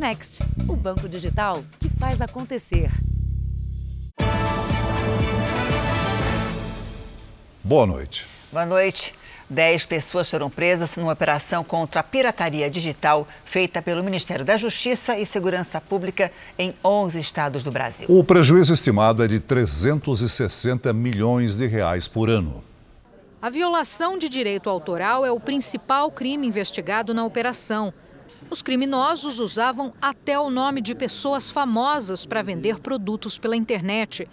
Next, o banco digital que faz acontecer. Boa noite. Boa noite. Dez pessoas foram presas numa operação contra a pirataria digital feita pelo Ministério da Justiça e Segurança Pública em 11 estados do Brasil. O prejuízo estimado é de 360 milhões de reais por ano. A violação de direito autoral é o principal crime investigado na operação. Os criminosos usavam até o nome de pessoas famosas para vender produtos pela internet.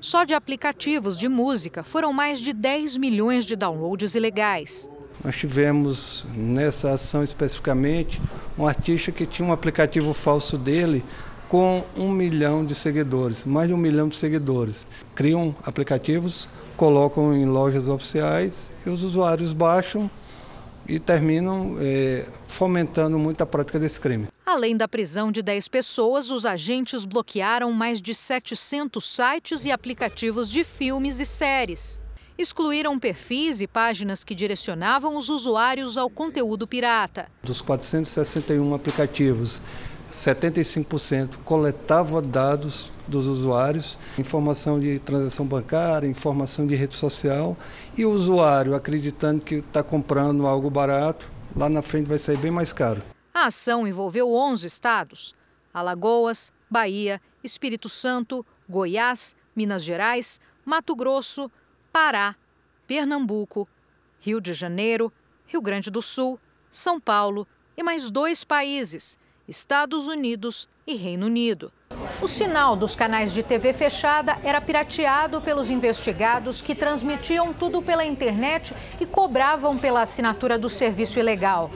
Só de aplicativos de música foram mais de 10 milhões de downloads ilegais. Nós tivemos nessa ação especificamente um artista que tinha um aplicativo falso dele com um milhão de seguidores, mais de um milhão de seguidores. Criam aplicativos, colocam em lojas oficiais e os usuários baixam e terminam é, fomentando muito a prática desse crime. Além da prisão de 10 pessoas, os agentes bloquearam mais de 700 sites e aplicativos de filmes e séries. Excluíram perfis e páginas que direcionavam os usuários ao conteúdo pirata. Dos 461 aplicativos, 75% coletava dados dos usuários, informação de transação bancária, informação de rede social, e o usuário acreditando que está comprando algo barato, lá na frente vai sair bem mais caro. A ação envolveu 11 estados: Alagoas, Bahia, Espírito Santo, Goiás, Minas Gerais, Mato Grosso, Pará, Pernambuco, Rio de Janeiro, Rio Grande do Sul, São Paulo e mais dois países, Estados Unidos e Reino Unido. O sinal dos canais de TV fechada era pirateado pelos investigados que transmitiam tudo pela internet e cobravam pela assinatura do serviço ilegal.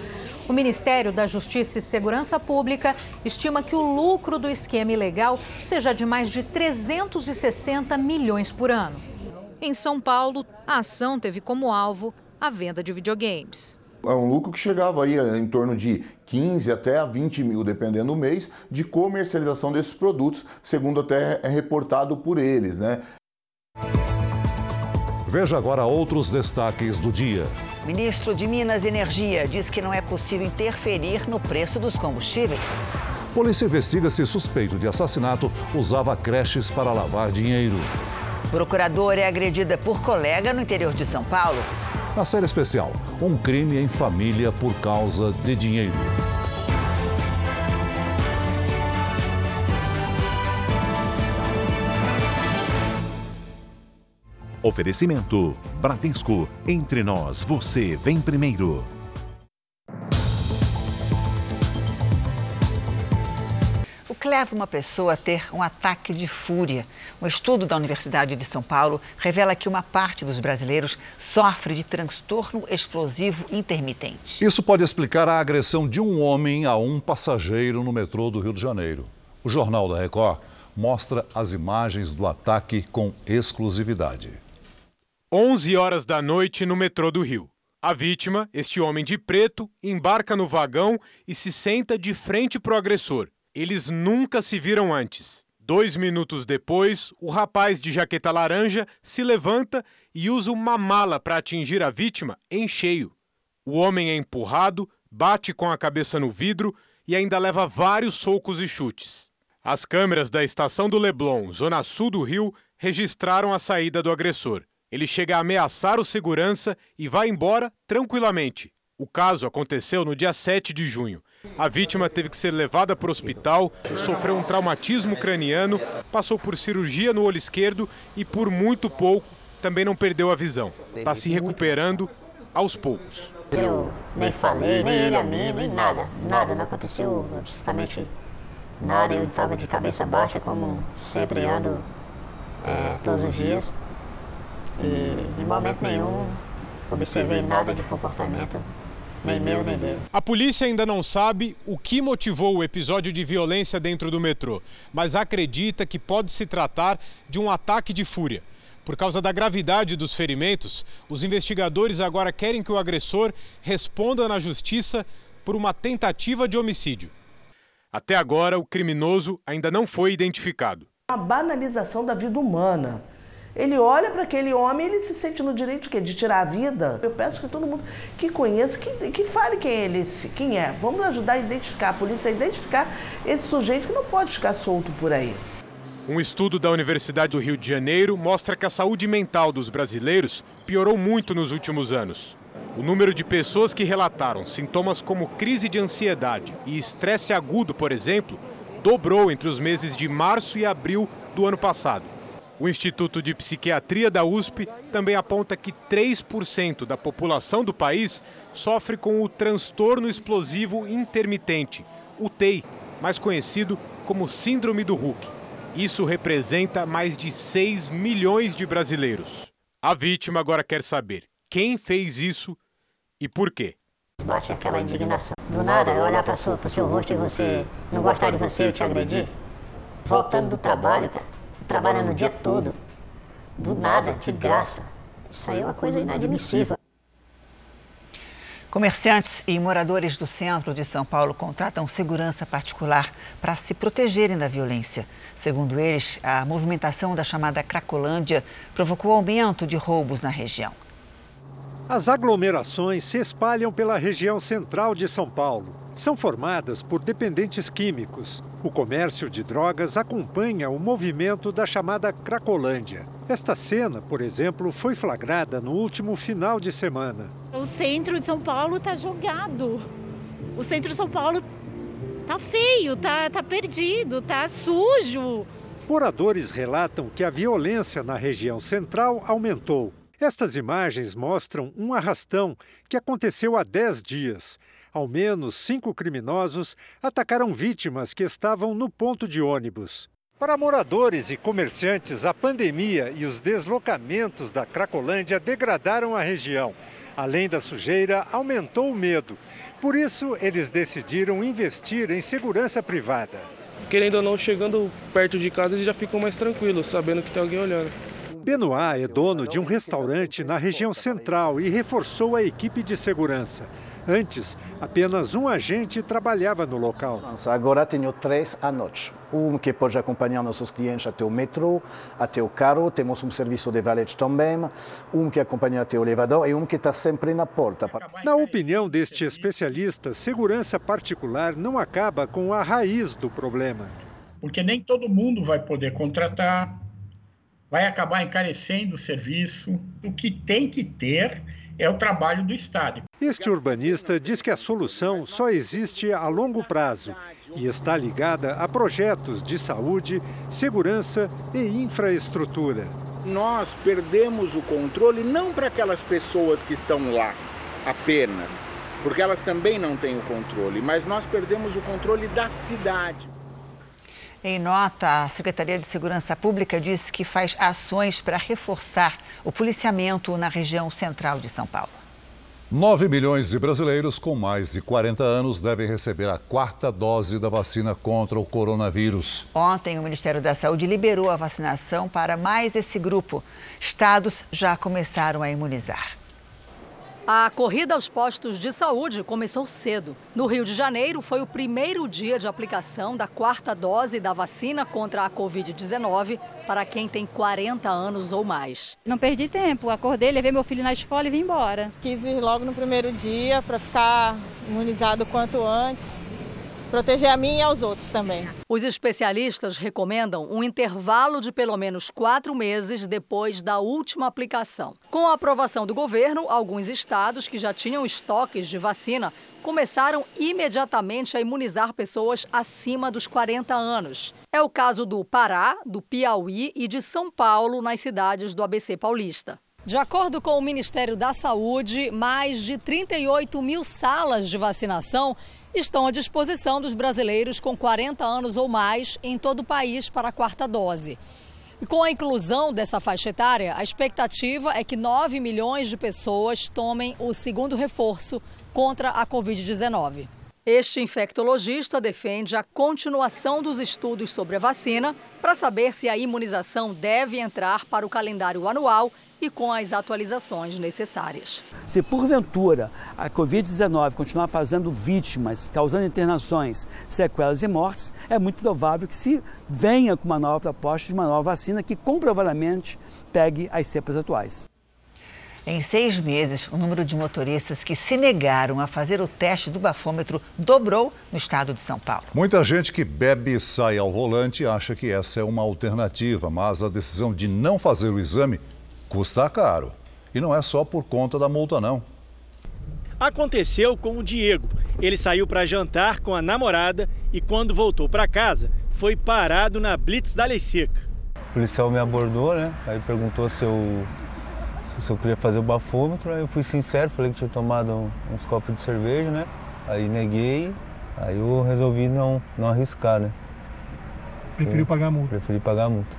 O Ministério da Justiça e Segurança Pública estima que o lucro do esquema ilegal seja de mais de 360 milhões por ano. Em São Paulo, a ação teve como alvo a venda de videogames. É um lucro que chegava aí em torno de 15 até 20 mil, dependendo do mês, de comercialização desses produtos, segundo até é reportado por eles, né? Veja agora outros destaques do dia. Ministro de Minas e Energia diz que não é possível interferir no preço dos combustíveis. Polícia investiga se suspeito de assassinato usava creches para lavar dinheiro. Procuradora é agredida por colega no interior de São Paulo. Na série especial, um crime em família por causa de dinheiro. Oferecimento: Bradesco. Entre nós, você vem primeiro. Que leva uma pessoa a ter um ataque de fúria? Um estudo da Universidade de São Paulo revela que uma parte dos brasileiros sofre de transtorno explosivo intermitente. Isso pode explicar a agressão de um homem a um passageiro no metrô do Rio de Janeiro. O Jornal da Record mostra as imagens do ataque com exclusividade. 11 horas da noite no metrô do Rio. A vítima, este homem de preto, embarca no vagão e se senta de frente para o agressor. Eles nunca se viram antes. Dois minutos depois, o rapaz de jaqueta laranja se levanta e usa uma mala para atingir a vítima em cheio. O homem é empurrado, bate com a cabeça no vidro e ainda leva vários socos e chutes. As câmeras da estação do Leblon, zona sul do Rio, registraram a saída do agressor. Ele chega a ameaçar o segurança e vai embora tranquilamente. O caso aconteceu no dia 7 de junho. A vítima teve que ser levada para o hospital, sofreu um traumatismo craniano, passou por cirurgia no olho esquerdo e, por muito pouco, também não perdeu a visão. Está se recuperando aos poucos. Eu nem falei, nem ele a mim, nem nada. Nada, não aconteceu absolutamente nada. Eu estava de cabeça baixa, como sempre ando é, todos os dias. E em momento nenhum observei nada de comportamento, nem meu nem dele. A polícia ainda não sabe o que motivou o episódio de violência dentro do metrô, mas acredita que pode se tratar de um ataque de fúria. Por causa da gravidade dos ferimentos, os investigadores agora querem que o agressor responda na justiça por uma tentativa de homicídio. Até agora, o criminoso ainda não foi identificado. A banalização da vida humana. Ele olha para aquele homem e ele se sente no direito de tirar a vida. Eu peço que todo mundo que conheça, que, que fale quem ele quem é. Vamos ajudar a identificar, a polícia a identificar esse sujeito que não pode ficar solto por aí. Um estudo da Universidade do Rio de Janeiro mostra que a saúde mental dos brasileiros piorou muito nos últimos anos. O número de pessoas que relataram sintomas como crise de ansiedade e estresse agudo, por exemplo, dobrou entre os meses de março e abril do ano passado. O Instituto de Psiquiatria da USP também aponta que 3% da população do país sofre com o transtorno explosivo intermitente, o TEI, mais conhecido como Síndrome do Hulk. Isso representa mais de 6 milhões de brasileiros. A vítima agora quer saber quem fez isso e por quê. Bate aquela indignação. Do nada, eu olhar para o seu rosto e você não gostar de você, eu te agredir. Voltando do trabalho, cara trabalhando o dia todo, do nada, de graça. Isso aí é uma coisa inadmissível. Comerciantes e moradores do centro de São Paulo contratam segurança particular para se protegerem da violência. Segundo eles, a movimentação da chamada Cracolândia provocou aumento de roubos na região. As aglomerações se espalham pela região central de São Paulo. São formadas por dependentes químicos. O comércio de drogas acompanha o movimento da chamada Cracolândia. Esta cena, por exemplo, foi flagrada no último final de semana. O centro de São Paulo está jogado. O centro de São Paulo tá feio, tá, tá perdido, tá sujo. Moradores relatam que a violência na região central aumentou. Estas imagens mostram um arrastão que aconteceu há 10 dias. Ao menos cinco criminosos atacaram vítimas que estavam no ponto de ônibus. Para moradores e comerciantes, a pandemia e os deslocamentos da Cracolândia degradaram a região. Além da sujeira, aumentou o medo. Por isso, eles decidiram investir em segurança privada. Querendo ou não, chegando perto de casa, eles já ficam mais tranquilos, sabendo que tem alguém olhando. Benoit é dono de um restaurante na região central e reforçou a equipe de segurança. Antes, apenas um agente trabalhava no local. Agora tenho três à noite. Um que pode acompanhar nossos clientes até o metrô, até o carro. Temos um serviço de valet também. Um que acompanha até o elevador e um que está sempre na porta. Na opinião deste especialista, segurança particular não acaba com a raiz do problema. Porque nem todo mundo vai poder contratar, vai acabar encarecendo o serviço. O que tem que ter é o trabalho do Estado. Este urbanista diz que a solução só existe a longo prazo e está ligada a projetos de saúde, segurança e infraestrutura. Nós perdemos o controle não para aquelas pessoas que estão lá apenas, porque elas também não têm o controle, mas nós perdemos o controle da cidade. Em nota, a Secretaria de Segurança Pública disse que faz ações para reforçar o policiamento na região central de São Paulo. 9 milhões de brasileiros com mais de 40 anos devem receber a quarta dose da vacina contra o coronavírus. Ontem, o Ministério da Saúde liberou a vacinação para mais esse grupo. Estados já começaram a imunizar. A corrida aos postos de saúde começou cedo. No Rio de Janeiro, foi o primeiro dia de aplicação da quarta dose da vacina contra a Covid-19 para quem tem 40 anos ou mais. Não perdi tempo, acordei, levei meu filho na escola e vim embora. Quis vir logo no primeiro dia para ficar imunizado quanto antes proteger a mim e aos outros também. Os especialistas recomendam um intervalo de pelo menos quatro meses depois da última aplicação. Com a aprovação do governo, alguns estados que já tinham estoques de vacina começaram imediatamente a imunizar pessoas acima dos 40 anos. É o caso do Pará, do Piauí e de São Paulo, nas cidades do ABC Paulista. De acordo com o Ministério da Saúde, mais de 38 mil salas de vacinação estão à disposição dos brasileiros com 40 anos ou mais em todo o país para a quarta dose. E com a inclusão dessa faixa etária, a expectativa é que 9 milhões de pessoas tomem o segundo reforço contra a Covid-19. Este infectologista defende a continuação dos estudos sobre a vacina para saber se a imunização deve entrar para o calendário anual e com as atualizações necessárias. Se porventura a Covid-19 continuar fazendo vítimas, causando internações, sequelas e mortes, é muito provável que se venha com uma nova proposta de uma nova vacina que comprovadamente pegue as cepas atuais. Em seis meses, o número de motoristas que se negaram a fazer o teste do bafômetro dobrou no estado de São Paulo. Muita gente que bebe e sai ao volante acha que essa é uma alternativa, mas a decisão de não fazer o exame custa caro. E não é só por conta da multa, não. Aconteceu com o Diego. Ele saiu para jantar com a namorada e, quando voltou para casa, foi parado na Blitz da Lei Seca. O policial me abordou, né? Aí perguntou se eu se eu queria fazer o bafômetro, aí eu fui sincero, falei que tinha tomado uns copos de cerveja, né? Aí neguei, aí eu resolvi não, não arriscar, né? Preferiu pagar a multa? Preferi pagar a multa.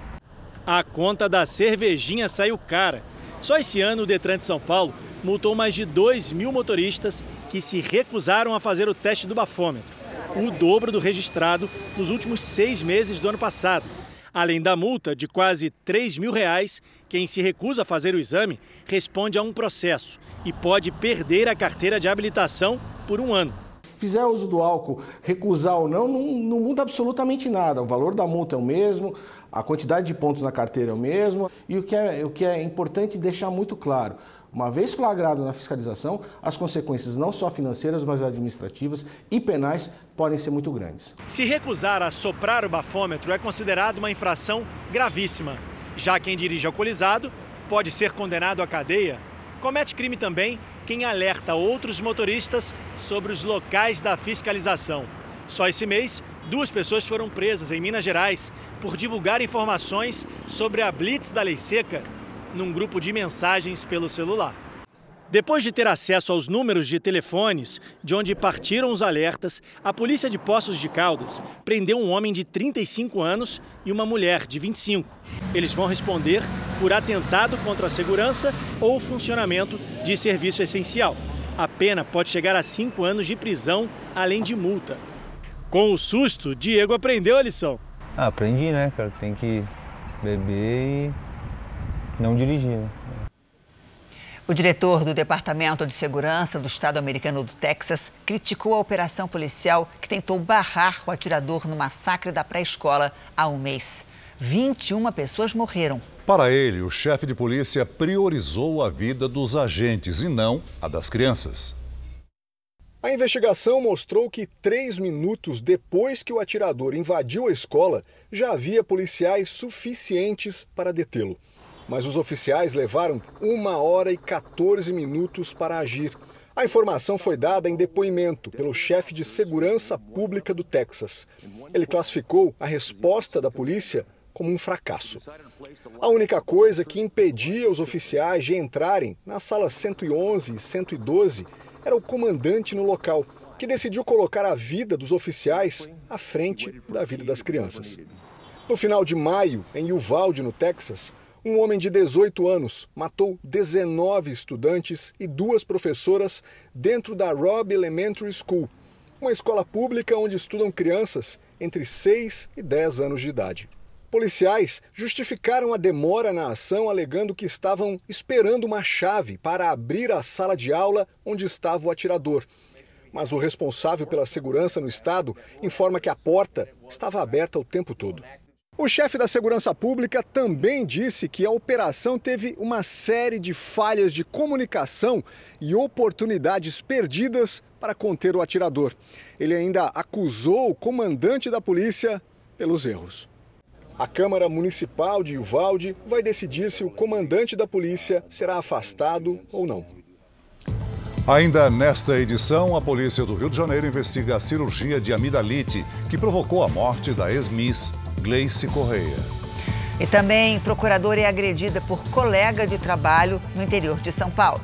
A conta da cervejinha saiu cara. Só esse ano o Detran de São Paulo multou mais de 2 mil motoristas que se recusaram a fazer o teste do bafômetro, o dobro do registrado nos últimos seis meses do ano passado. Além da multa de quase 3 mil reais, quem se recusa a fazer o exame responde a um processo e pode perder a carteira de habilitação por um ano. Fizer uso do álcool, recusar ou não, não, não muda absolutamente nada. O valor da multa é o mesmo, a quantidade de pontos na carteira é o mesmo. E o que é, o que é importante deixar muito claro: uma vez flagrado na fiscalização, as consequências não só financeiras, mas administrativas e penais podem ser muito grandes. Se recusar a soprar o bafômetro é considerado uma infração gravíssima. Já quem dirige alcoolizado pode ser condenado à cadeia. Comete crime também quem alerta outros motoristas sobre os locais da fiscalização. Só esse mês, duas pessoas foram presas em Minas Gerais por divulgar informações sobre a blitz da lei seca num grupo de mensagens pelo celular. Depois de ter acesso aos números de telefones de onde partiram os alertas, a polícia de Poços de Caldas prendeu um homem de 35 anos e uma mulher de 25. Eles vão responder por atentado contra a segurança ou funcionamento de serviço essencial. A pena pode chegar a cinco anos de prisão, além de multa. Com o susto, Diego aprendeu a lição. Ah, aprendi, né, cara? Tem que beber e não dirigir. Né? O diretor do Departamento de Segurança do Estado americano do Texas criticou a operação policial que tentou barrar o atirador no massacre da pré-escola há um mês. 21 pessoas morreram. Para ele, o chefe de polícia priorizou a vida dos agentes e não a das crianças. A investigação mostrou que três minutos depois que o atirador invadiu a escola, já havia policiais suficientes para detê-lo mas os oficiais levaram uma hora e 14 minutos para agir. A informação foi dada em depoimento pelo chefe de segurança pública do Texas. Ele classificou a resposta da polícia como um fracasso. A única coisa que impedia os oficiais de entrarem nas salas 111 e 112 era o comandante no local, que decidiu colocar a vida dos oficiais à frente da vida das crianças. No final de maio, em Uvalde, no Texas, um homem de 18 anos matou 19 estudantes e duas professoras dentro da Robb Elementary School, uma escola pública onde estudam crianças entre 6 e 10 anos de idade. Policiais justificaram a demora na ação alegando que estavam esperando uma chave para abrir a sala de aula onde estava o atirador. Mas o responsável pela segurança no estado informa que a porta estava aberta o tempo todo. O chefe da Segurança Pública também disse que a operação teve uma série de falhas de comunicação e oportunidades perdidas para conter o atirador. Ele ainda acusou o comandante da polícia pelos erros. A Câmara Municipal de Uvalde vai decidir se o comandante da polícia será afastado ou não. Ainda nesta edição, a polícia do Rio de Janeiro investiga a cirurgia de amidalite que provocou a morte da ex-miss Gleice Correia. E também procuradora é agredida por colega de trabalho no interior de São Paulo.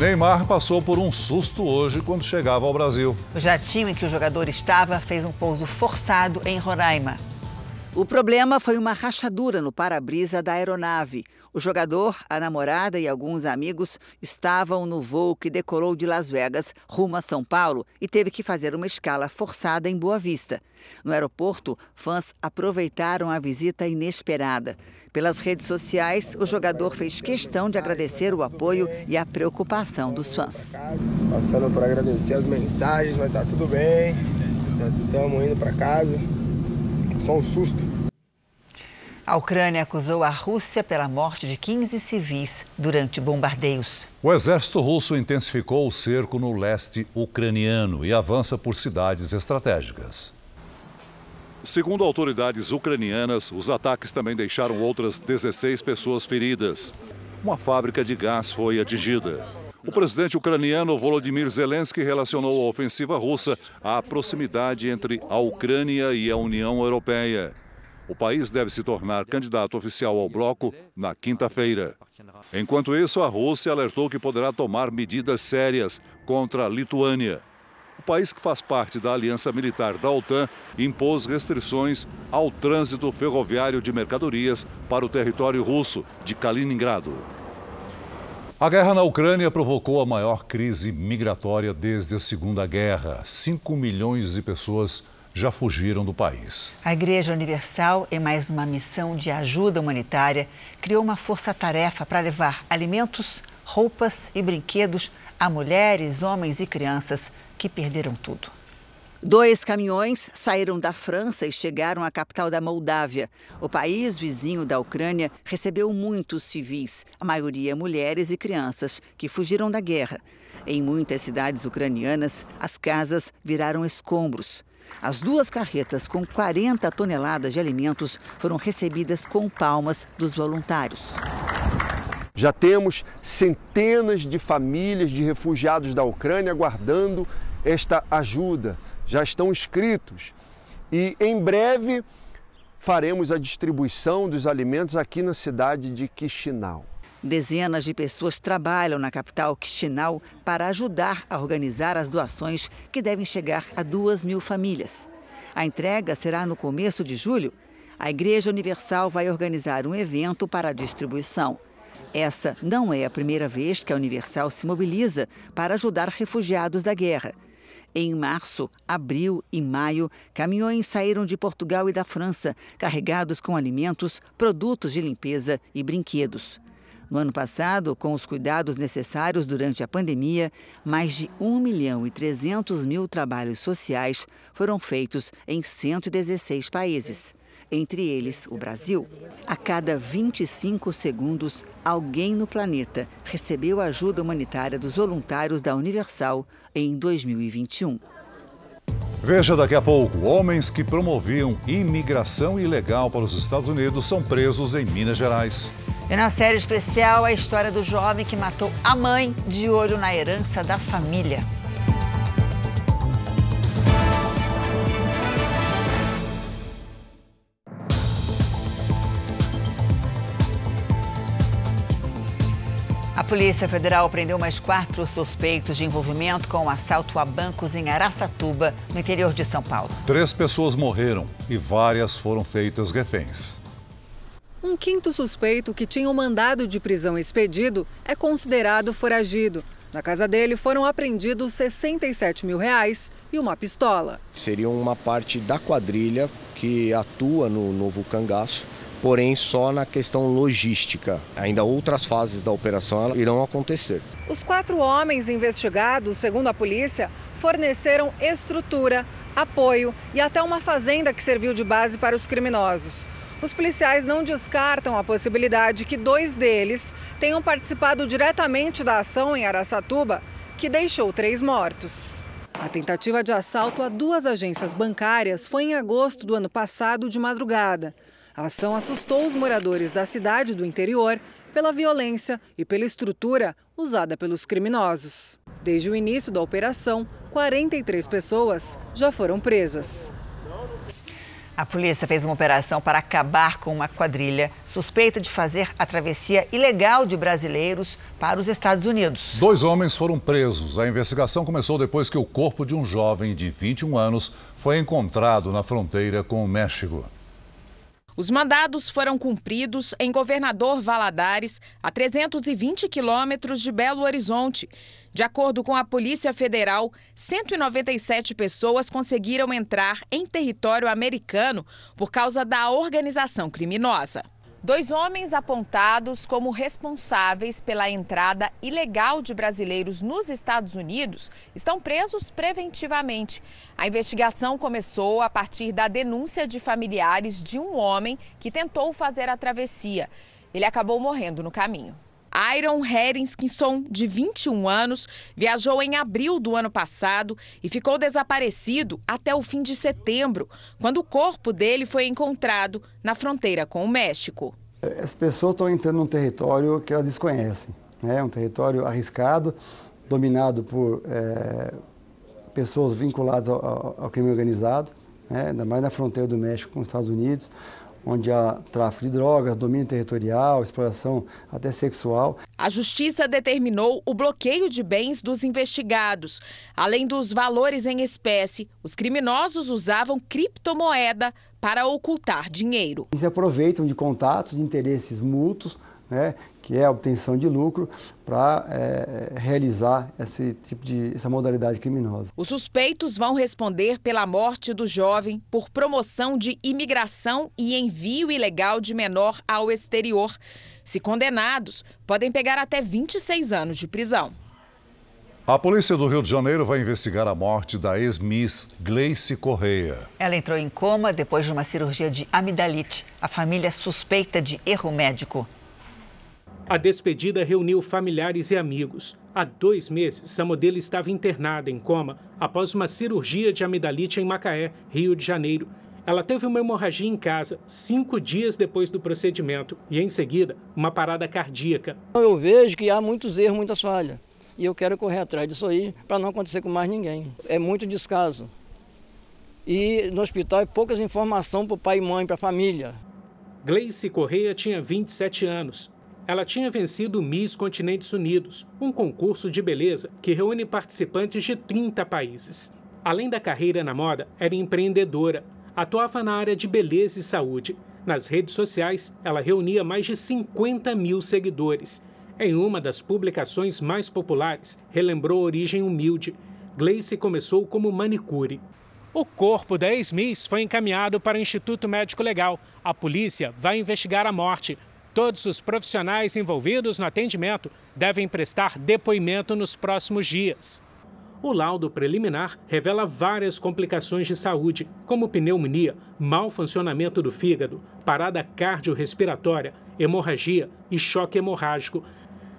Neymar passou por um susto hoje quando chegava ao Brasil. O jatinho em que o jogador estava fez um pouso forçado em Roraima. O problema foi uma rachadura no para-brisa da aeronave. O jogador, a namorada e alguns amigos estavam no voo que decolou de Las Vegas rumo a São Paulo e teve que fazer uma escala forçada em Boa Vista. No aeroporto, fãs aproveitaram a visita inesperada. Pelas redes sociais, o jogador fez questão de agradecer o apoio e a preocupação dos fãs. Passando por agradecer as mensagens, mas tá tudo bem. Estamos indo para casa. Só um susto. A Ucrânia acusou a Rússia pela morte de 15 civis durante bombardeios. O exército russo intensificou o cerco no leste ucraniano e avança por cidades estratégicas. Segundo autoridades ucranianas, os ataques também deixaram outras 16 pessoas feridas. Uma fábrica de gás foi atingida. O presidente ucraniano Volodymyr Zelensky relacionou a ofensiva russa à proximidade entre a Ucrânia e a União Europeia. O país deve se tornar candidato oficial ao bloco na quinta-feira. Enquanto isso, a Rússia alertou que poderá tomar medidas sérias contra a Lituânia. O país que faz parte da aliança militar da OTAN impôs restrições ao trânsito ferroviário de mercadorias para o território russo de Kaliningrado. A guerra na Ucrânia provocou a maior crise migratória desde a Segunda Guerra. 5 milhões de pessoas já fugiram do país. A Igreja Universal, em mais uma missão de ajuda humanitária, criou uma força-tarefa para levar alimentos, roupas e brinquedos a mulheres, homens e crianças que perderam tudo. Dois caminhões saíram da França e chegaram à capital da Moldávia. O país vizinho da Ucrânia recebeu muitos civis, a maioria mulheres e crianças, que fugiram da guerra. Em muitas cidades ucranianas, as casas viraram escombros. As duas carretas com 40 toneladas de alimentos foram recebidas com palmas dos voluntários. Já temos centenas de famílias de refugiados da Ucrânia aguardando esta ajuda já estão inscritos e em breve faremos a distribuição dos alimentos aqui na cidade de Chisinau. Dezenas de pessoas trabalham na capital Chisinau para ajudar a organizar as doações que devem chegar a duas mil famílias. A entrega será no começo de julho. A Igreja Universal vai organizar um evento para a distribuição. Essa não é a primeira vez que a Universal se mobiliza para ajudar refugiados da guerra. Em março, abril e maio, caminhões saíram de Portugal e da França, carregados com alimentos, produtos de limpeza e brinquedos. No ano passado, com os cuidados necessários durante a pandemia, mais de 1 milhão e 300 mil trabalhos sociais foram feitos em 116 países entre eles o Brasil. A cada 25 segundos, alguém no planeta recebeu a ajuda humanitária dos voluntários da Universal em 2021. Veja daqui a pouco: homens que promoviam imigração ilegal para os Estados Unidos são presos em Minas Gerais. E na série especial, a história do jovem que matou a mãe de olho na herança da família. Polícia Federal prendeu mais quatro suspeitos de envolvimento com o um assalto a bancos em Araçatuba, no interior de São Paulo. Três pessoas morreram e várias foram feitas reféns. Um quinto suspeito que tinha um mandado de prisão expedido é considerado foragido. Na casa dele foram apreendidos 67 mil reais e uma pistola. Seria uma parte da quadrilha que atua no novo cangaço porém só na questão logística. Ainda outras fases da operação irão acontecer. Os quatro homens investigados, segundo a polícia, forneceram estrutura, apoio e até uma fazenda que serviu de base para os criminosos. Os policiais não descartam a possibilidade que dois deles tenham participado diretamente da ação em Araçatuba, que deixou três mortos. A tentativa de assalto a duas agências bancárias foi em agosto do ano passado, de madrugada. A ação assustou os moradores da cidade do interior pela violência e pela estrutura usada pelos criminosos. Desde o início da operação, 43 pessoas já foram presas. A polícia fez uma operação para acabar com uma quadrilha suspeita de fazer a travessia ilegal de brasileiros para os Estados Unidos. Dois homens foram presos. A investigação começou depois que o corpo de um jovem de 21 anos foi encontrado na fronteira com o México. Os mandados foram cumpridos em Governador Valadares, a 320 quilômetros de Belo Horizonte. De acordo com a Polícia Federal, 197 pessoas conseguiram entrar em território americano por causa da organização criminosa. Dois homens apontados como responsáveis pela entrada ilegal de brasileiros nos Estados Unidos estão presos preventivamente. A investigação começou a partir da denúncia de familiares de um homem que tentou fazer a travessia. Ele acabou morrendo no caminho. Iron Heringskinson, de 21 anos, viajou em abril do ano passado e ficou desaparecido até o fim de setembro, quando o corpo dele foi encontrado na fronteira com o México. As pessoas estão entrando num território que elas desconhecem, né? um território arriscado, dominado por é, pessoas vinculadas ao, ao crime organizado, né? ainda mais na fronteira do México com os Estados Unidos onde há tráfico de drogas, domínio territorial, exploração até sexual. A justiça determinou o bloqueio de bens dos investigados. Além dos valores em espécie, os criminosos usavam criptomoeda para ocultar dinheiro. Se aproveitam de contatos, de interesses mútuos, né, que é a obtenção de lucro, para é, realizar esse tipo de essa modalidade criminosa. Os suspeitos vão responder pela morte do jovem por promoção de imigração e envio ilegal de menor ao exterior. Se condenados, podem pegar até 26 anos de prisão. A polícia do Rio de Janeiro vai investigar a morte da ex-miss Gleice Correia. Ela entrou em coma depois de uma cirurgia de amidalite. A família suspeita de erro médico. A despedida reuniu familiares e amigos. Há dois meses, a modelo estava internada em coma após uma cirurgia de amidalite em Macaé, Rio de Janeiro. Ela teve uma hemorragia em casa cinco dias depois do procedimento e, em seguida, uma parada cardíaca. Eu vejo que há muitos erros, muitas falhas. E eu quero correr atrás disso aí para não acontecer com mais ninguém. É muito descaso. E no hospital é poucas informações para o pai e mãe, para a família. Gleice Correia tinha 27 anos ela tinha vencido o Miss Continentes Unidos, um concurso de beleza que reúne participantes de 30 países. Além da carreira na moda, era empreendedora. Atuava na área de beleza e saúde. Nas redes sociais, ela reunia mais de 50 mil seguidores. Em uma das publicações mais populares, relembrou a origem humilde. Gleice começou como manicure. O corpo da ex-Miss foi encaminhado para o Instituto Médico Legal. A polícia vai investigar a morte, Todos os profissionais envolvidos no atendimento devem prestar depoimento nos próximos dias. O laudo preliminar revela várias complicações de saúde, como pneumonia, mau funcionamento do fígado, parada cardiorrespiratória, hemorragia e choque hemorrágico.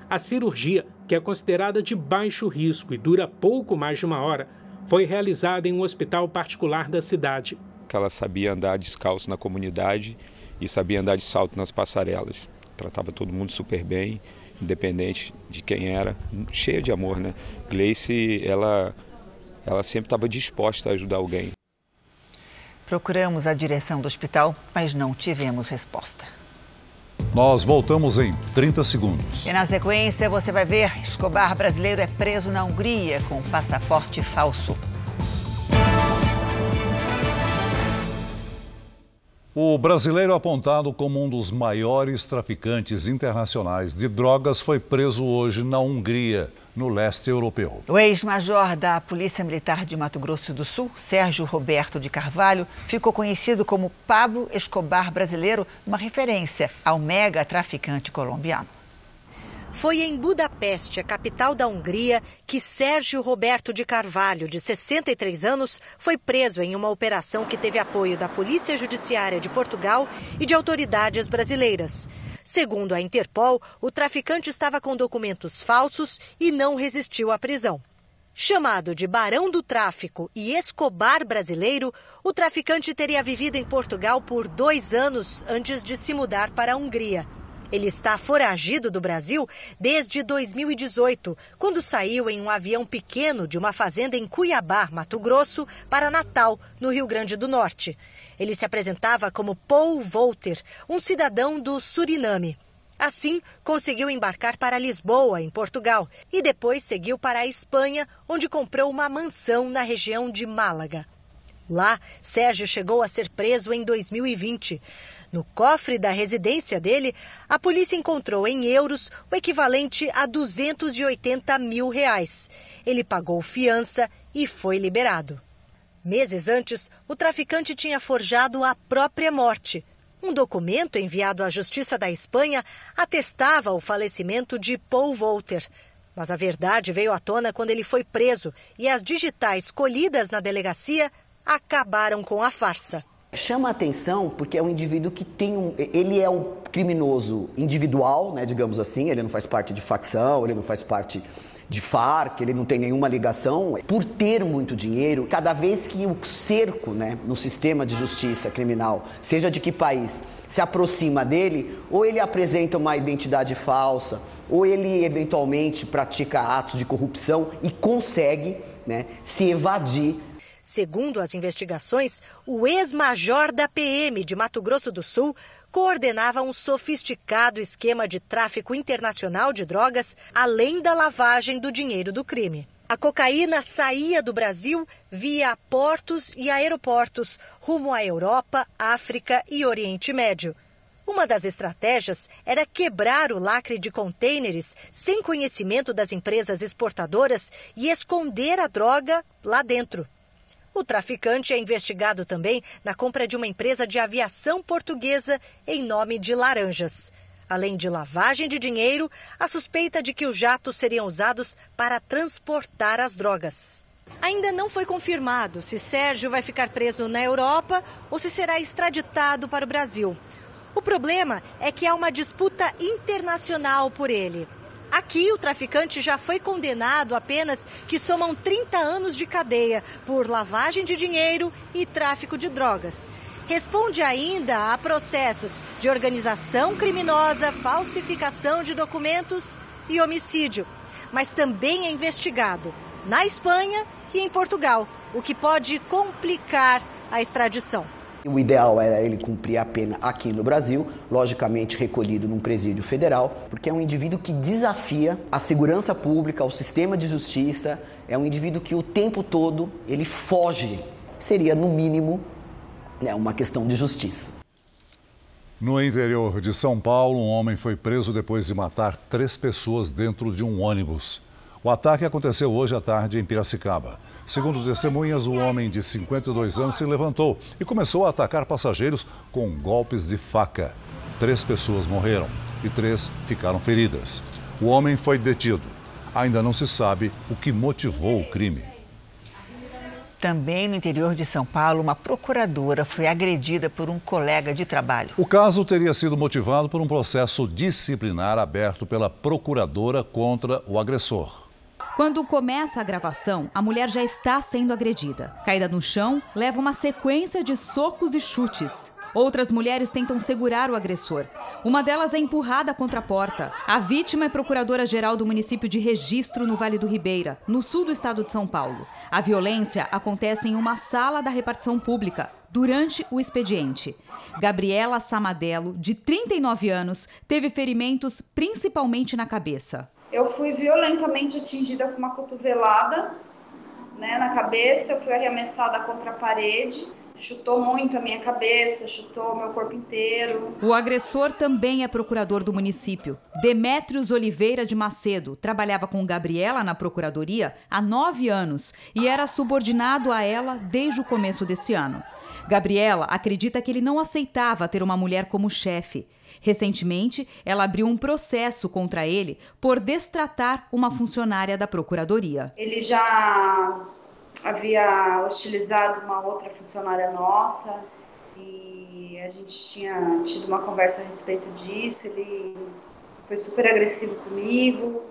A cirurgia, que é considerada de baixo risco e dura pouco mais de uma hora, foi realizada em um hospital particular da cidade. Ela sabia andar descalço na comunidade e sabia andar de salto nas passarelas. Tratava todo mundo super bem, independente de quem era, cheia de amor, né? Gleice, ela, ela sempre estava disposta a ajudar alguém. Procuramos a direção do hospital, mas não tivemos resposta. Nós voltamos em 30 segundos. E na sequência você vai ver: Escobar brasileiro é preso na Hungria com passaporte falso. O brasileiro apontado como um dos maiores traficantes internacionais de drogas foi preso hoje na Hungria, no leste europeu. O ex-major da Polícia Militar de Mato Grosso do Sul, Sérgio Roberto de Carvalho, ficou conhecido como Pablo Escobar brasileiro, uma referência ao mega traficante colombiano. Foi em Budapeste, a capital da Hungria, que Sérgio Roberto de Carvalho, de 63 anos, foi preso em uma operação que teve apoio da Polícia Judiciária de Portugal e de autoridades brasileiras. Segundo a Interpol, o traficante estava com documentos falsos e não resistiu à prisão. Chamado de Barão do Tráfico e Escobar brasileiro, o traficante teria vivido em Portugal por dois anos antes de se mudar para a Hungria. Ele está foragido do Brasil desde 2018, quando saiu em um avião pequeno de uma fazenda em Cuiabá, Mato Grosso, para Natal, no Rio Grande do Norte. Ele se apresentava como Paul Volter, um cidadão do Suriname. Assim, conseguiu embarcar para Lisboa, em Portugal, e depois seguiu para a Espanha, onde comprou uma mansão na região de Málaga. Lá, Sérgio chegou a ser preso em 2020. No cofre da residência dele, a polícia encontrou em euros o equivalente a 280 mil reais. Ele pagou fiança e foi liberado. Meses antes, o traficante tinha forjado a própria morte. Um documento enviado à Justiça da Espanha atestava o falecimento de Paul Volter. Mas a verdade veio à tona quando ele foi preso e as digitais colhidas na delegacia acabaram com a farsa. Chama a atenção porque é um indivíduo que tem um. Ele é um criminoso individual, né, digamos assim, ele não faz parte de facção, ele não faz parte de Farc, ele não tem nenhuma ligação. Por ter muito dinheiro, cada vez que o cerco né, no sistema de justiça criminal, seja de que país, se aproxima dele, ou ele apresenta uma identidade falsa, ou ele eventualmente pratica atos de corrupção e consegue né, se evadir Segundo as investigações, o ex-major da PM de Mato Grosso do Sul coordenava um sofisticado esquema de tráfico internacional de drogas, além da lavagem do dinheiro do crime. A cocaína saía do Brasil via portos e aeroportos, rumo à Europa, África e Oriente Médio. Uma das estratégias era quebrar o lacre de contêineres sem conhecimento das empresas exportadoras e esconder a droga lá dentro. O traficante é investigado também na compra de uma empresa de aviação portuguesa em nome de Laranjas. Além de lavagem de dinheiro, a suspeita de que os jatos seriam usados para transportar as drogas. Ainda não foi confirmado se Sérgio vai ficar preso na Europa ou se será extraditado para o Brasil. O problema é que há uma disputa internacional por ele. Aqui, o traficante já foi condenado a penas que somam 30 anos de cadeia por lavagem de dinheiro e tráfico de drogas. Responde ainda a processos de organização criminosa, falsificação de documentos e homicídio. Mas também é investigado na Espanha e em Portugal, o que pode complicar a extradição. O ideal era ele cumprir a pena aqui no Brasil, logicamente recolhido num presídio federal, porque é um indivíduo que desafia a segurança pública, o sistema de justiça, é um indivíduo que o tempo todo ele foge. Seria, no mínimo, né, uma questão de justiça. No interior de São Paulo, um homem foi preso depois de matar três pessoas dentro de um ônibus. O ataque aconteceu hoje à tarde em Piracicaba. Segundo testemunhas, o homem de 52 anos se levantou e começou a atacar passageiros com golpes de faca. Três pessoas morreram e três ficaram feridas. O homem foi detido. Ainda não se sabe o que motivou o crime. Também no interior de São Paulo, uma procuradora foi agredida por um colega de trabalho. O caso teria sido motivado por um processo disciplinar aberto pela procuradora contra o agressor. Quando começa a gravação, a mulher já está sendo agredida. Caída no chão, leva uma sequência de socos e chutes. Outras mulheres tentam segurar o agressor. Uma delas é empurrada contra a porta. A vítima é procuradora-geral do município de Registro, no Vale do Ribeira, no sul do estado de São Paulo. A violência acontece em uma sala da repartição pública, durante o expediente. Gabriela Samadelo, de 39 anos, teve ferimentos principalmente na cabeça. Eu fui violentamente atingida com uma cotovelada né, na cabeça, eu fui arremessada contra a parede chutou muito a minha cabeça, chutou meu corpo inteiro. O agressor também é procurador do município. Demétrios Oliveira de Macedo trabalhava com Gabriela na procuradoria há nove anos e era subordinado a ela desde o começo desse ano. Gabriela acredita que ele não aceitava ter uma mulher como chefe. Recentemente, ela abriu um processo contra ele por destratar uma funcionária da procuradoria. Ele já havia hostilizado uma outra funcionária nossa e a gente tinha tido uma conversa a respeito disso. Ele foi super agressivo comigo,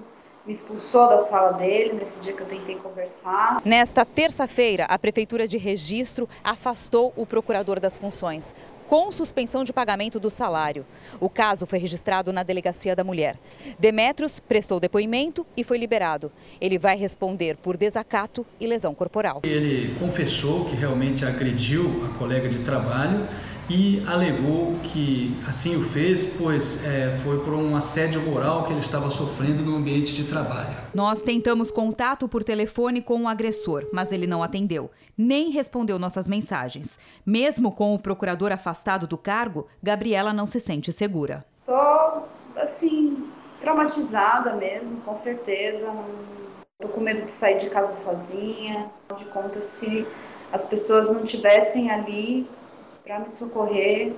me expulsou da sala dele nesse dia que eu tentei conversar. Nesta terça-feira, a Prefeitura de Registro afastou o procurador das funções com suspensão de pagamento do salário. O caso foi registrado na Delegacia da Mulher. Demetrios prestou depoimento e foi liberado. Ele vai responder por desacato e lesão corporal. Ele confessou que realmente agrediu a colega de trabalho e alegou que assim o fez, pois é, foi por um assédio moral que ele estava sofrendo no ambiente de trabalho. Nós tentamos contato por telefone com o agressor, mas ele não atendeu, nem respondeu nossas mensagens. Mesmo com o procurador afastado do cargo, Gabriela não se sente segura. Tô, assim, traumatizada mesmo, com certeza. Tô com medo de sair de casa sozinha. De conta, se as pessoas não tivessem ali para me socorrer.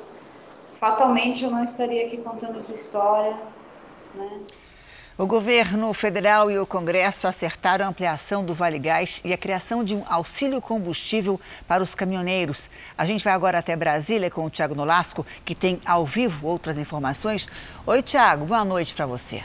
Fatalmente eu não estaria aqui contando essa história. Né? O governo federal e o Congresso acertaram a ampliação do Vale Gás e a criação de um auxílio combustível para os caminhoneiros. A gente vai agora até Brasília com o Tiago Nolasco, que tem ao vivo outras informações. Oi, Tiago, boa noite para você.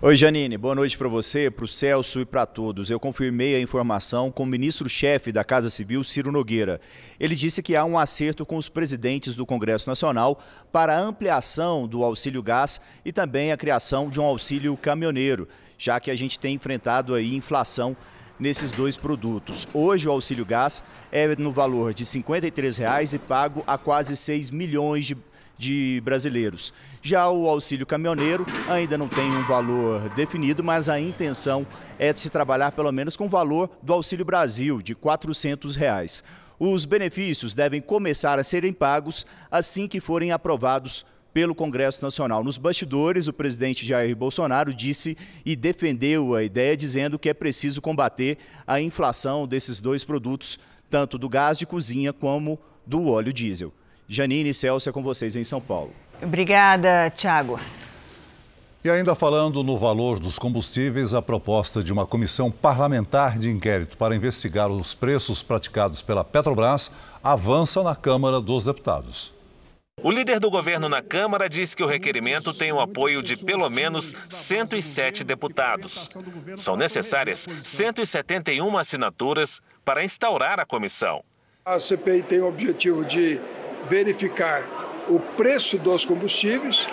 Oi, Janine. Boa noite para você, para o Celso e para todos. Eu confirmei a informação com o ministro-chefe da Casa Civil, Ciro Nogueira. Ele disse que há um acerto com os presidentes do Congresso Nacional para a ampliação do auxílio gás e também a criação de um auxílio caminhoneiro, já que a gente tem enfrentado aí inflação nesses dois produtos. Hoje o auxílio gás é no valor de R$ 53,00 e pago a quase 6 milhões de de brasileiros. Já o auxílio caminhoneiro ainda não tem um valor definido, mas a intenção é de se trabalhar pelo menos com o valor do Auxílio Brasil, de 400 reais. Os benefícios devem começar a serem pagos assim que forem aprovados pelo Congresso Nacional. Nos bastidores, o presidente Jair Bolsonaro disse e defendeu a ideia, dizendo que é preciso combater a inflação desses dois produtos, tanto do gás de cozinha como do óleo diesel. Janine e Celso é com vocês em São Paulo. Obrigada, Tiago. E ainda falando no valor dos combustíveis, a proposta de uma comissão parlamentar de inquérito para investigar os preços praticados pela Petrobras avança na Câmara dos Deputados. O líder do governo na Câmara diz que o requerimento tem o apoio de pelo menos 107 deputados. São necessárias 171 assinaturas para instaurar a comissão. A CPI tem o objetivo de verificar o preço dos combustíveis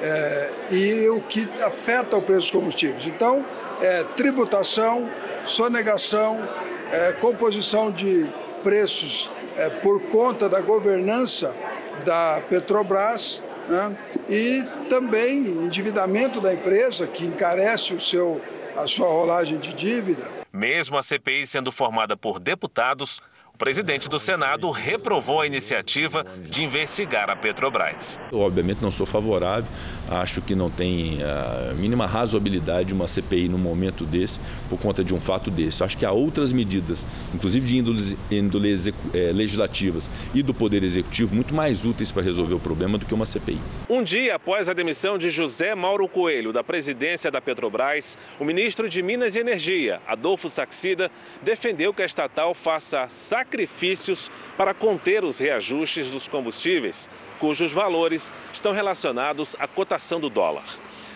é, e o que afeta o preço dos combustíveis. Então, é, tributação, sonegação, é, composição de preços é, por conta da governança da Petrobras né, e também endividamento da empresa, que encarece o seu, a sua rolagem de dívida. Mesmo a CPI sendo formada por deputados, o presidente do Senado reprovou a iniciativa de investigar a Petrobras. Eu, obviamente, não sou favorável, acho que não tem a mínima razoabilidade uma CPI num momento desse, por conta de um fato desse. Acho que há outras medidas, inclusive de índole, índole é, legislativas e do Poder Executivo, muito mais úteis para resolver o problema do que uma CPI. Um dia após a demissão de José Mauro Coelho da presidência da Petrobras, o ministro de Minas e Energia, Adolfo Saxida, defendeu que a estatal faça sacrifício sacrifícios para conter os reajustes dos combustíveis, cujos valores estão relacionados à cotação do dólar.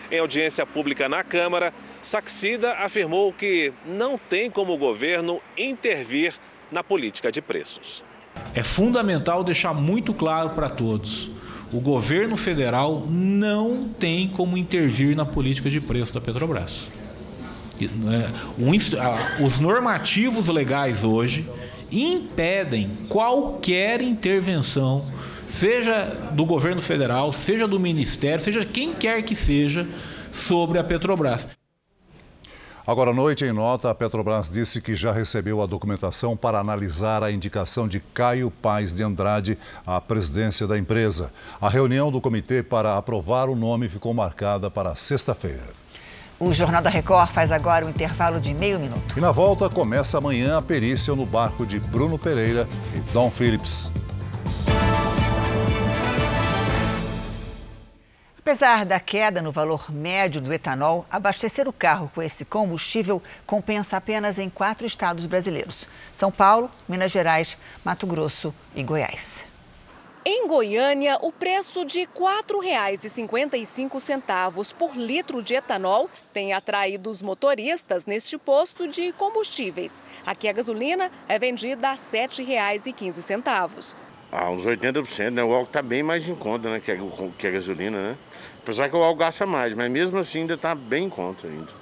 Em audiência pública na Câmara, Saxida afirmou que não tem como o governo intervir na política de preços. É fundamental deixar muito claro para todos: o governo federal não tem como intervir na política de preço da Petrobras. É, os normativos legais hoje impedem qualquer intervenção, seja do governo federal, seja do ministério, seja quem quer que seja, sobre a Petrobras. Agora à noite, em nota, a Petrobras disse que já recebeu a documentação para analisar a indicação de Caio Paes de Andrade à presidência da empresa. A reunião do comitê para aprovar o nome ficou marcada para sexta-feira. O Jornal da Record faz agora um intervalo de meio minuto. E na volta começa amanhã a perícia no barco de Bruno Pereira e Dom Phillips. Apesar da queda no valor médio do etanol, abastecer o carro com esse combustível compensa apenas em quatro estados brasileiros: São Paulo, Minas Gerais, Mato Grosso e Goiás. Em Goiânia, o preço de R$ 4,55 por litro de etanol tem atraído os motoristas neste posto de combustíveis. Aqui a gasolina é vendida a R$ 7,15. Ah, uns 80%, né? O álcool está bem mais em conta né, que, a, que a gasolina, né? Apesar que o álcool gasta mais, mas mesmo assim ainda está bem em conta ainda.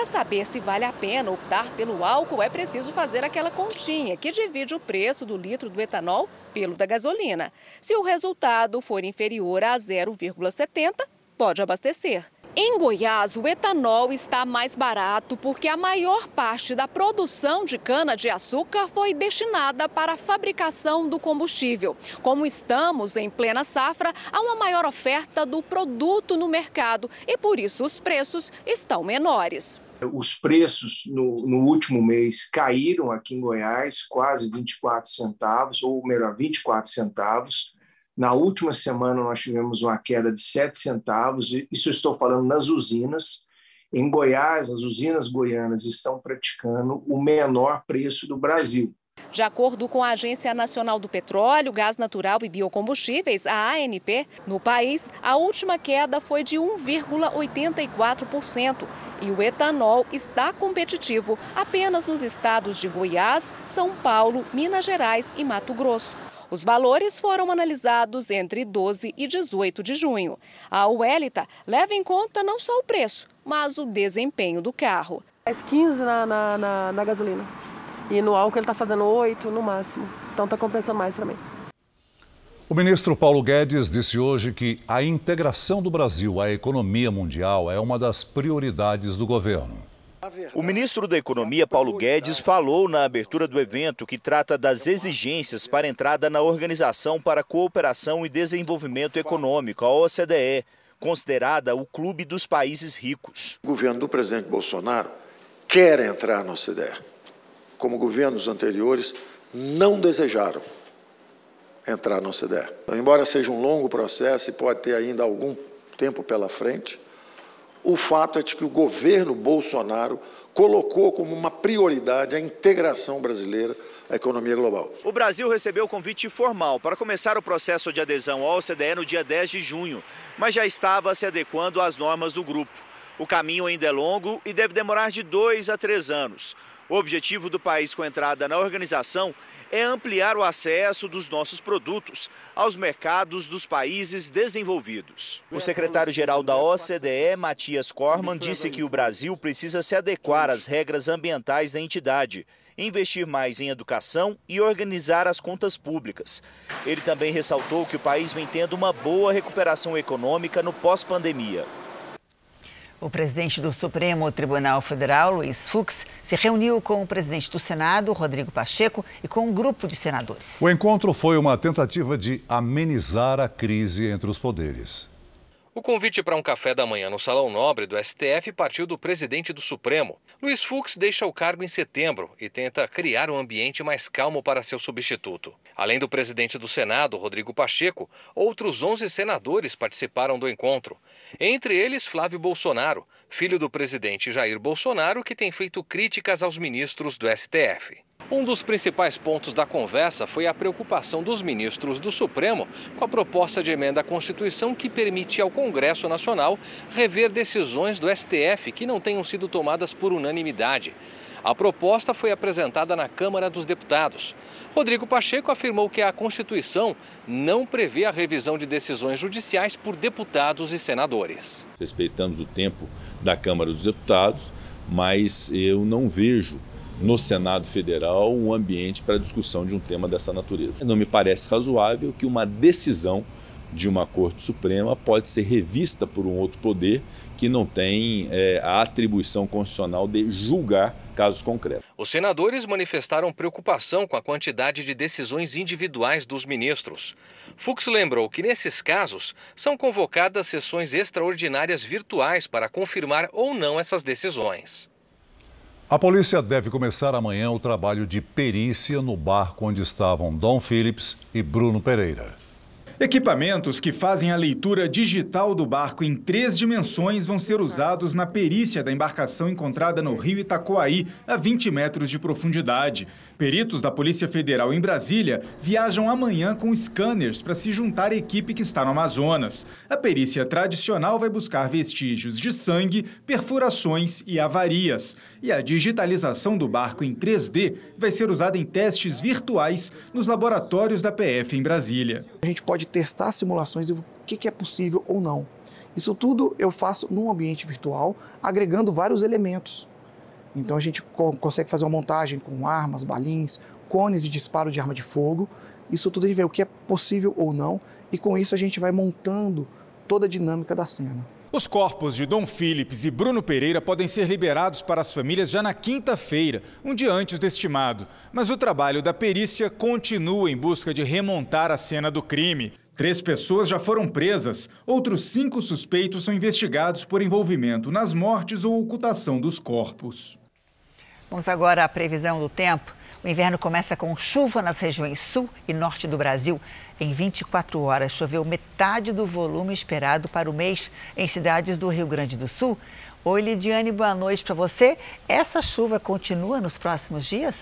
Para saber se vale a pena optar pelo álcool, é preciso fazer aquela continha que divide o preço do litro do etanol pelo da gasolina. Se o resultado for inferior a 0,70, pode abastecer. Em Goiás, o etanol está mais barato porque a maior parte da produção de cana-de-açúcar foi destinada para a fabricação do combustível. Como estamos em plena safra, há uma maior oferta do produto no mercado e por isso os preços estão menores. Os preços no, no, último mês caíram aqui em Goiás, quase 24 centavos, ou melhor, 24 centavos. Na última semana, nós tivemos uma queda de 7 centavos, isso estou falando nas usinas. Em Goiás, as usinas goianas estão praticando o menor preço do Brasil. De acordo com a Agência Nacional do Petróleo, Gás Natural e Biocombustíveis, a ANP, no país, a última queda foi de 1,84% e o etanol está competitivo apenas nos estados de Goiás, São Paulo, Minas Gerais e Mato Grosso. Os valores foram analisados entre 12 e 18 de junho. A Uelita leva em conta não só o preço, mas o desempenho do carro. Faz 15 na, na, na, na gasolina. E no álcool ele está fazendo 8 no máximo. Então está compensando mais para mim. O ministro Paulo Guedes disse hoje que a integração do Brasil à economia mundial é uma das prioridades do governo. O ministro da Economia, Paulo Guedes, falou na abertura do evento que trata das exigências para entrada na Organização para Cooperação e Desenvolvimento Econômico, a OCDE, considerada o clube dos países ricos. O governo do presidente Bolsonaro quer entrar na OCDE, como governos anteriores não desejaram entrar na OCDE. Embora seja um longo processo e pode ter ainda algum tempo pela frente, o fato é de que o governo Bolsonaro colocou como uma prioridade a integração brasileira à economia global. O Brasil recebeu o convite formal para começar o processo de adesão ao OCDE no dia 10 de junho, mas já estava se adequando às normas do grupo. O caminho ainda é longo e deve demorar de dois a três anos. O objetivo do país com a entrada na organização é ampliar o acesso dos nossos produtos aos mercados dos países desenvolvidos. O secretário-geral da OCDE, Matias Corman, disse que o Brasil precisa se adequar às regras ambientais da entidade investir mais em educação e organizar as contas públicas. Ele também ressaltou que o país vem tendo uma boa recuperação econômica no pós-pandemia. O presidente do Supremo Tribunal Federal, Luiz Fux, se reuniu com o presidente do Senado, Rodrigo Pacheco, e com um grupo de senadores. O encontro foi uma tentativa de amenizar a crise entre os poderes. O convite para um café da manhã no Salão Nobre do STF partiu do presidente do Supremo. Luiz Fux deixa o cargo em setembro e tenta criar um ambiente mais calmo para seu substituto. Além do presidente do Senado, Rodrigo Pacheco, outros 11 senadores participaram do encontro. Entre eles, Flávio Bolsonaro, filho do presidente Jair Bolsonaro, que tem feito críticas aos ministros do STF. Um dos principais pontos da conversa foi a preocupação dos ministros do Supremo com a proposta de emenda à Constituição que permite ao Congresso Nacional rever decisões do STF que não tenham sido tomadas por unanimidade. A proposta foi apresentada na Câmara dos Deputados. Rodrigo Pacheco afirmou que a Constituição não prevê a revisão de decisões judiciais por deputados e senadores. Respeitamos o tempo da Câmara dos Deputados, mas eu não vejo no Senado Federal um ambiente para discussão de um tema dessa natureza. Não me parece razoável que uma decisão de uma Corte Suprema pode ser revista por um outro poder que não tem é, a atribuição constitucional de julgar casos concretos. Os senadores manifestaram preocupação com a quantidade de decisões individuais dos ministros. Fux lembrou que, nesses casos, são convocadas sessões extraordinárias virtuais para confirmar ou não essas decisões. A polícia deve começar amanhã o trabalho de perícia no barco onde estavam Dom Phillips e Bruno Pereira. Equipamentos que fazem a leitura digital do barco em três dimensões vão ser usados na perícia da embarcação encontrada no rio Itacoaí, a 20 metros de profundidade. Peritos da Polícia Federal em Brasília viajam amanhã com scanners para se juntar à equipe que está no Amazonas. A perícia tradicional vai buscar vestígios de sangue, perfurações e avarias. E a digitalização do barco em 3D vai ser usada em testes virtuais nos laboratórios da PF em Brasília. A gente pode testar simulações e o que é possível ou não. Isso tudo eu faço num ambiente virtual, agregando vários elementos. Então a gente co consegue fazer uma montagem com armas, balins, cones de disparo de arma de fogo. Isso tudo a gente vê o que é possível ou não, e com isso a gente vai montando toda a dinâmica da cena. Os corpos de Dom Philips e Bruno Pereira podem ser liberados para as famílias já na quinta-feira, um dia antes do estimado. Mas o trabalho da perícia continua em busca de remontar a cena do crime. Três pessoas já foram presas, outros cinco suspeitos são investigados por envolvimento nas mortes ou ocultação dos corpos. Vamos agora à previsão do tempo. O inverno começa com chuva nas regiões sul e norte do Brasil. Em 24 horas, choveu metade do volume esperado para o mês em cidades do Rio Grande do Sul. Oi, Lidiane, boa noite para você. Essa chuva continua nos próximos dias?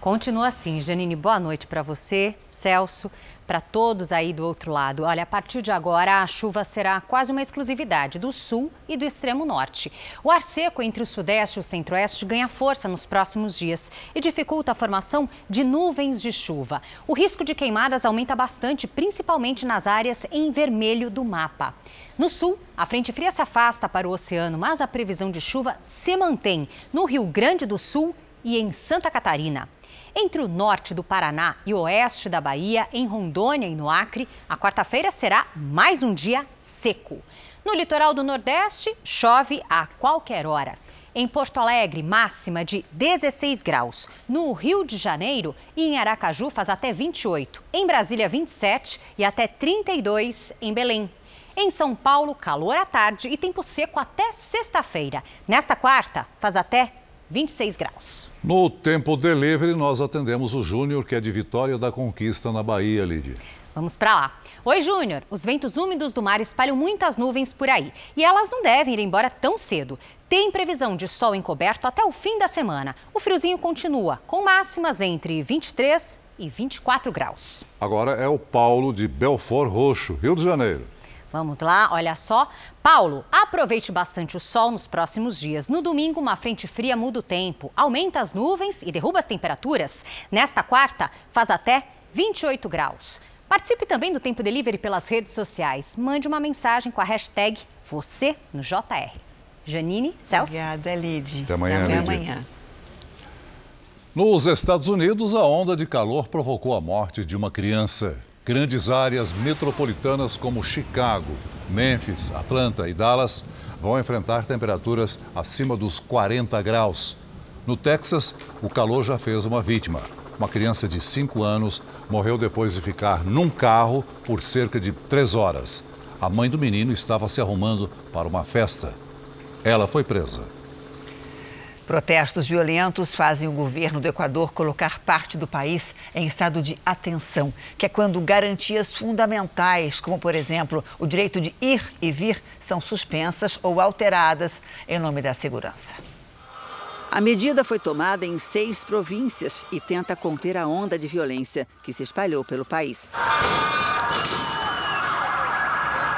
Continua assim, Janine. Boa noite para você, Celso, para todos aí do outro lado. Olha, a partir de agora a chuva será quase uma exclusividade do sul e do extremo norte. O ar seco entre o sudeste e o centro-oeste ganha força nos próximos dias e dificulta a formação de nuvens de chuva. O risco de queimadas aumenta bastante, principalmente nas áreas em vermelho do mapa. No sul, a frente fria se afasta para o oceano, mas a previsão de chuva se mantém no Rio Grande do Sul e em Santa Catarina. Entre o norte do Paraná e o oeste da Bahia, em Rondônia e no Acre, a quarta-feira será mais um dia seco. No litoral do Nordeste, chove a qualquer hora. Em Porto Alegre, máxima de 16 graus. No Rio de Janeiro e em Aracaju faz até 28. Em Brasília, 27 e até 32 em Belém. Em São Paulo, calor à tarde e tempo seco até sexta-feira. Nesta quarta, faz até 26 graus. No Tempo Delivery, nós atendemos o Júnior, que é de Vitória da Conquista, na Bahia, Lídia. Vamos para lá. Oi, Júnior. Os ventos úmidos do mar espalham muitas nuvens por aí e elas não devem ir embora tão cedo. Tem previsão de sol encoberto até o fim da semana. O friozinho continua, com máximas entre 23 e 24 graus. Agora é o Paulo de Belfort Roxo, Rio de Janeiro. Vamos lá, olha só. Paulo, aproveite bastante o sol nos próximos dias. No domingo, uma frente fria muda o tempo, aumenta as nuvens e derruba as temperaturas. Nesta quarta, faz até 28 graus. Participe também do Tempo Delivery pelas redes sociais. Mande uma mensagem com a hashtag você no JR. Janine, Celso. Obrigada, Lid. Até amanhã, Até amanhã. Nos Estados Unidos, a onda de calor provocou a morte de uma criança. Grandes áreas metropolitanas como Chicago, Memphis, Atlanta e Dallas vão enfrentar temperaturas acima dos 40 graus. No Texas, o calor já fez uma vítima. Uma criança de 5 anos morreu depois de ficar num carro por cerca de 3 horas. A mãe do menino estava se arrumando para uma festa. Ela foi presa. Protestos violentos fazem o governo do Equador colocar parte do país em estado de atenção, que é quando garantias fundamentais, como por exemplo o direito de ir e vir, são suspensas ou alteradas em nome da segurança. A medida foi tomada em seis províncias e tenta conter a onda de violência que se espalhou pelo país.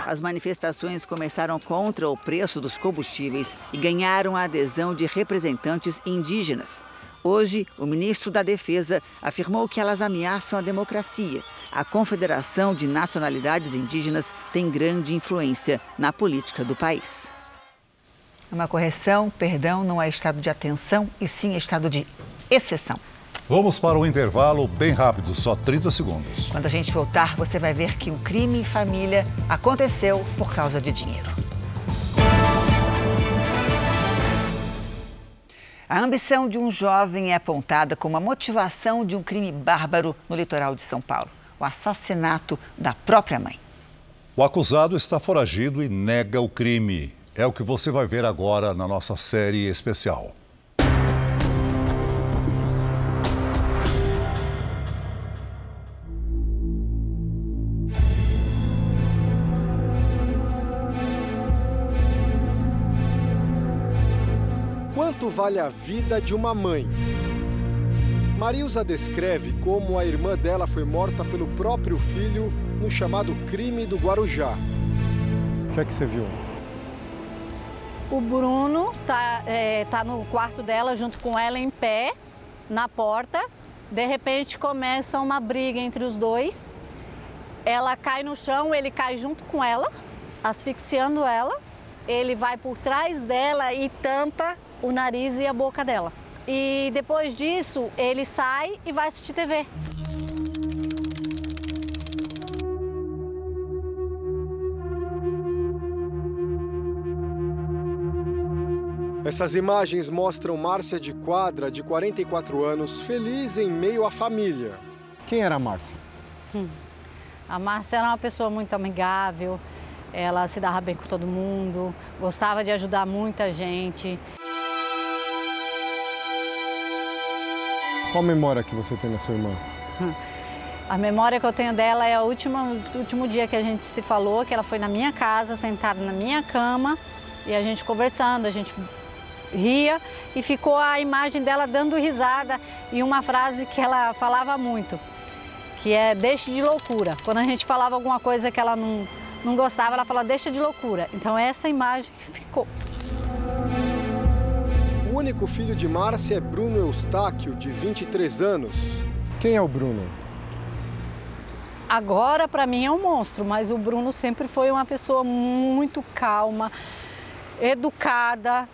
As manifestações começaram contra o preço dos combustíveis e ganharam a adesão de representantes indígenas. Hoje, o ministro da Defesa afirmou que elas ameaçam a democracia. A Confederação de Nacionalidades Indígenas tem grande influência na política do país. Uma correção, perdão, não é estado de atenção e sim estado de exceção. Vamos para um intervalo bem rápido, só 30 segundos. Quando a gente voltar, você vai ver que o crime em família aconteceu por causa de dinheiro. A ambição de um jovem é apontada como a motivação de um crime bárbaro no litoral de São Paulo: o assassinato da própria mãe. O acusado está foragido e nega o crime. É o que você vai ver agora na nossa série especial. Quanto vale a vida de uma mãe? Marilza descreve como a irmã dela foi morta pelo próprio filho no chamado crime do Guarujá. O que é que você viu? O Bruno tá, é, tá no quarto dela junto com ela em pé, na porta. De repente começa uma briga entre os dois. Ela cai no chão, ele cai junto com ela, asfixiando ela. Ele vai por trás dela e tampa o nariz e a boca dela. E depois disso, ele sai e vai assistir TV. Essas imagens mostram Márcia de Quadra, de 44 anos, feliz em meio à família. Quem era a Márcia? Hum. A Márcia era uma pessoa muito amigável, ela se dava bem com todo mundo, gostava de ajudar muita gente. Qual memória que você tem da sua irmã? A memória que eu tenho dela é o último, último dia que a gente se falou, que ela foi na minha casa, sentada na minha cama, e a gente conversando, a gente ria e ficou a imagem dela dando risada e uma frase que ela falava muito, que é deixe de loucura. Quando a gente falava alguma coisa que ela não, não gostava, ela falava deixa de loucura. Então essa imagem ficou. O único filho de Márcia é Bruno Eustáquio, de 23 anos. Quem é o Bruno? Agora, para mim, é um monstro, mas o Bruno sempre foi uma pessoa muito calma, educada,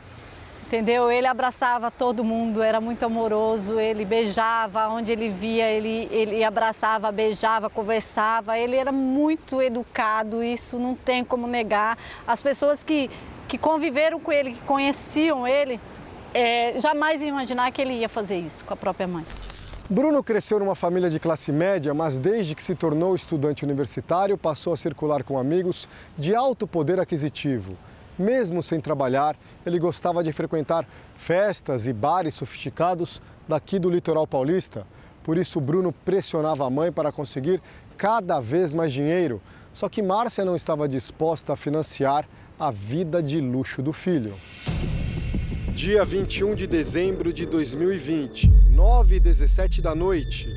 entendeu? Ele abraçava todo mundo, era muito amoroso, ele beijava, onde ele via, ele, ele abraçava, beijava, conversava, ele era muito educado, isso não tem como negar. As pessoas que, que conviveram com ele, que conheciam ele, é, jamais imaginar que ele ia fazer isso com a própria mãe. Bruno cresceu numa família de classe média, mas desde que se tornou estudante universitário, passou a circular com amigos de alto poder aquisitivo. Mesmo sem trabalhar, ele gostava de frequentar festas e bares sofisticados daqui do litoral paulista. Por isso, Bruno pressionava a mãe para conseguir cada vez mais dinheiro. Só que Márcia não estava disposta a financiar a vida de luxo do filho. Dia 21 de dezembro de 2020, 9 e 17 da noite.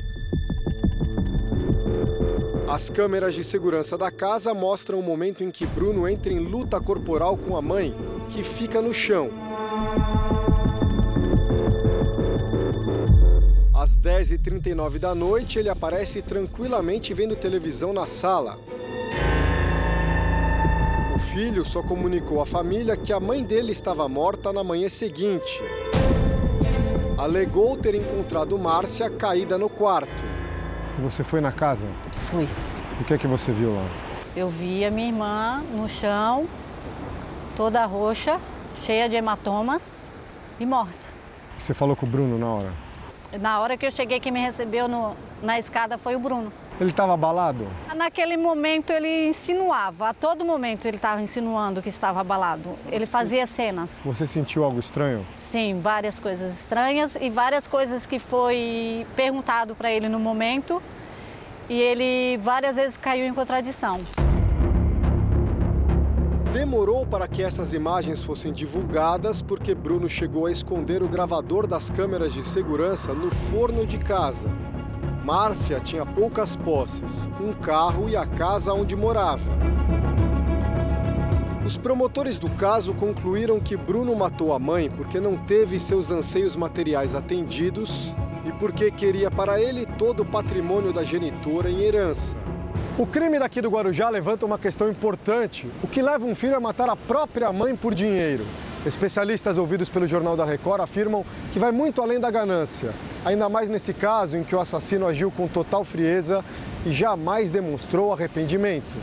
As câmeras de segurança da casa mostram o momento em que Bruno entra em luta corporal com a mãe, que fica no chão. Às 10h39 da noite, ele aparece tranquilamente vendo televisão na sala. O filho só comunicou à família que a mãe dele estava morta na manhã seguinte. Alegou ter encontrado Márcia caída no quarto. Você foi na casa? Fui. O que é que você viu lá? Eu vi a minha irmã no chão, toda roxa, cheia de hematomas e morta. Você falou com o Bruno na hora? Na hora que eu cheguei, quem me recebeu no, na escada foi o Bruno. Ele estava abalado? Naquele momento ele insinuava, a todo momento ele estava insinuando que estava abalado. Ele fazia cenas. Você sentiu algo estranho? Sim, várias coisas estranhas e várias coisas que foi perguntado para ele no momento e ele várias vezes caiu em contradição. Demorou para que essas imagens fossem divulgadas porque Bruno chegou a esconder o gravador das câmeras de segurança no forno de casa. Márcia tinha poucas posses, um carro e a casa onde morava. Os promotores do caso concluíram que Bruno matou a mãe porque não teve seus anseios materiais atendidos e porque queria para ele todo o patrimônio da genitora em herança. O crime daqui do Guarujá levanta uma questão importante: o que leva um filho a matar a própria mãe por dinheiro? Especialistas ouvidos pelo Jornal da Record afirmam que vai muito além da ganância, ainda mais nesse caso em que o assassino agiu com total frieza e jamais demonstrou arrependimento.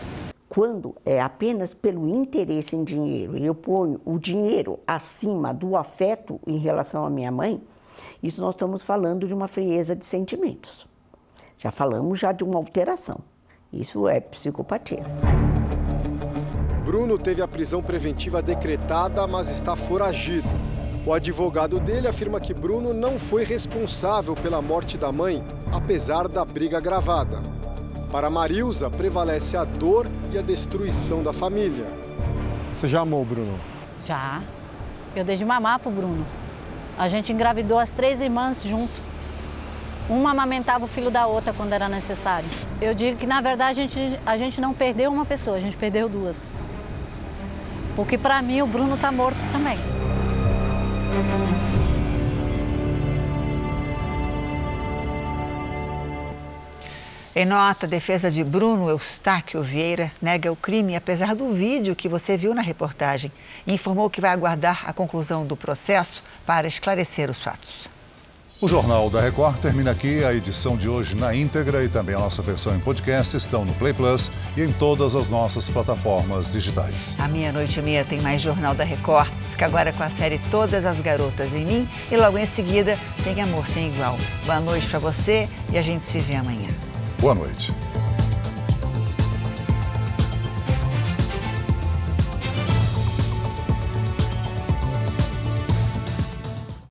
Quando é apenas pelo interesse em dinheiro e eu ponho o dinheiro acima do afeto em relação à minha mãe, isso nós estamos falando de uma frieza de sentimentos. Já falamos já de uma alteração. Isso é psicopatia. Bruno teve a prisão preventiva decretada, mas está foragido. O advogado dele afirma que Bruno não foi responsável pela morte da mãe, apesar da briga gravada. Para Marilza, prevalece a dor e a destruição da família. Você já amou o Bruno? Já. Eu dei de mamar pro Bruno. A gente engravidou as três irmãs junto. Uma amamentava o filho da outra quando era necessário. Eu digo que, na verdade, a gente, a gente não perdeu uma pessoa, a gente perdeu duas. Porque para mim o Bruno está morto também. Em nota, a defesa de Bruno Eustáquio Vieira nega o crime, apesar do vídeo que você viu na reportagem, e informou que vai aguardar a conclusão do processo para esclarecer os fatos. O Jornal da Record termina aqui. A edição de hoje na íntegra e também a nossa versão em podcast estão no Play Plus e em todas as nossas plataformas digitais. À meia-noite e meia tem mais Jornal da Record. Fica agora com a série Todas as Garotas em Mim e logo em seguida tem Amor Sem Igual. Boa noite para você e a gente se vê amanhã. Boa noite.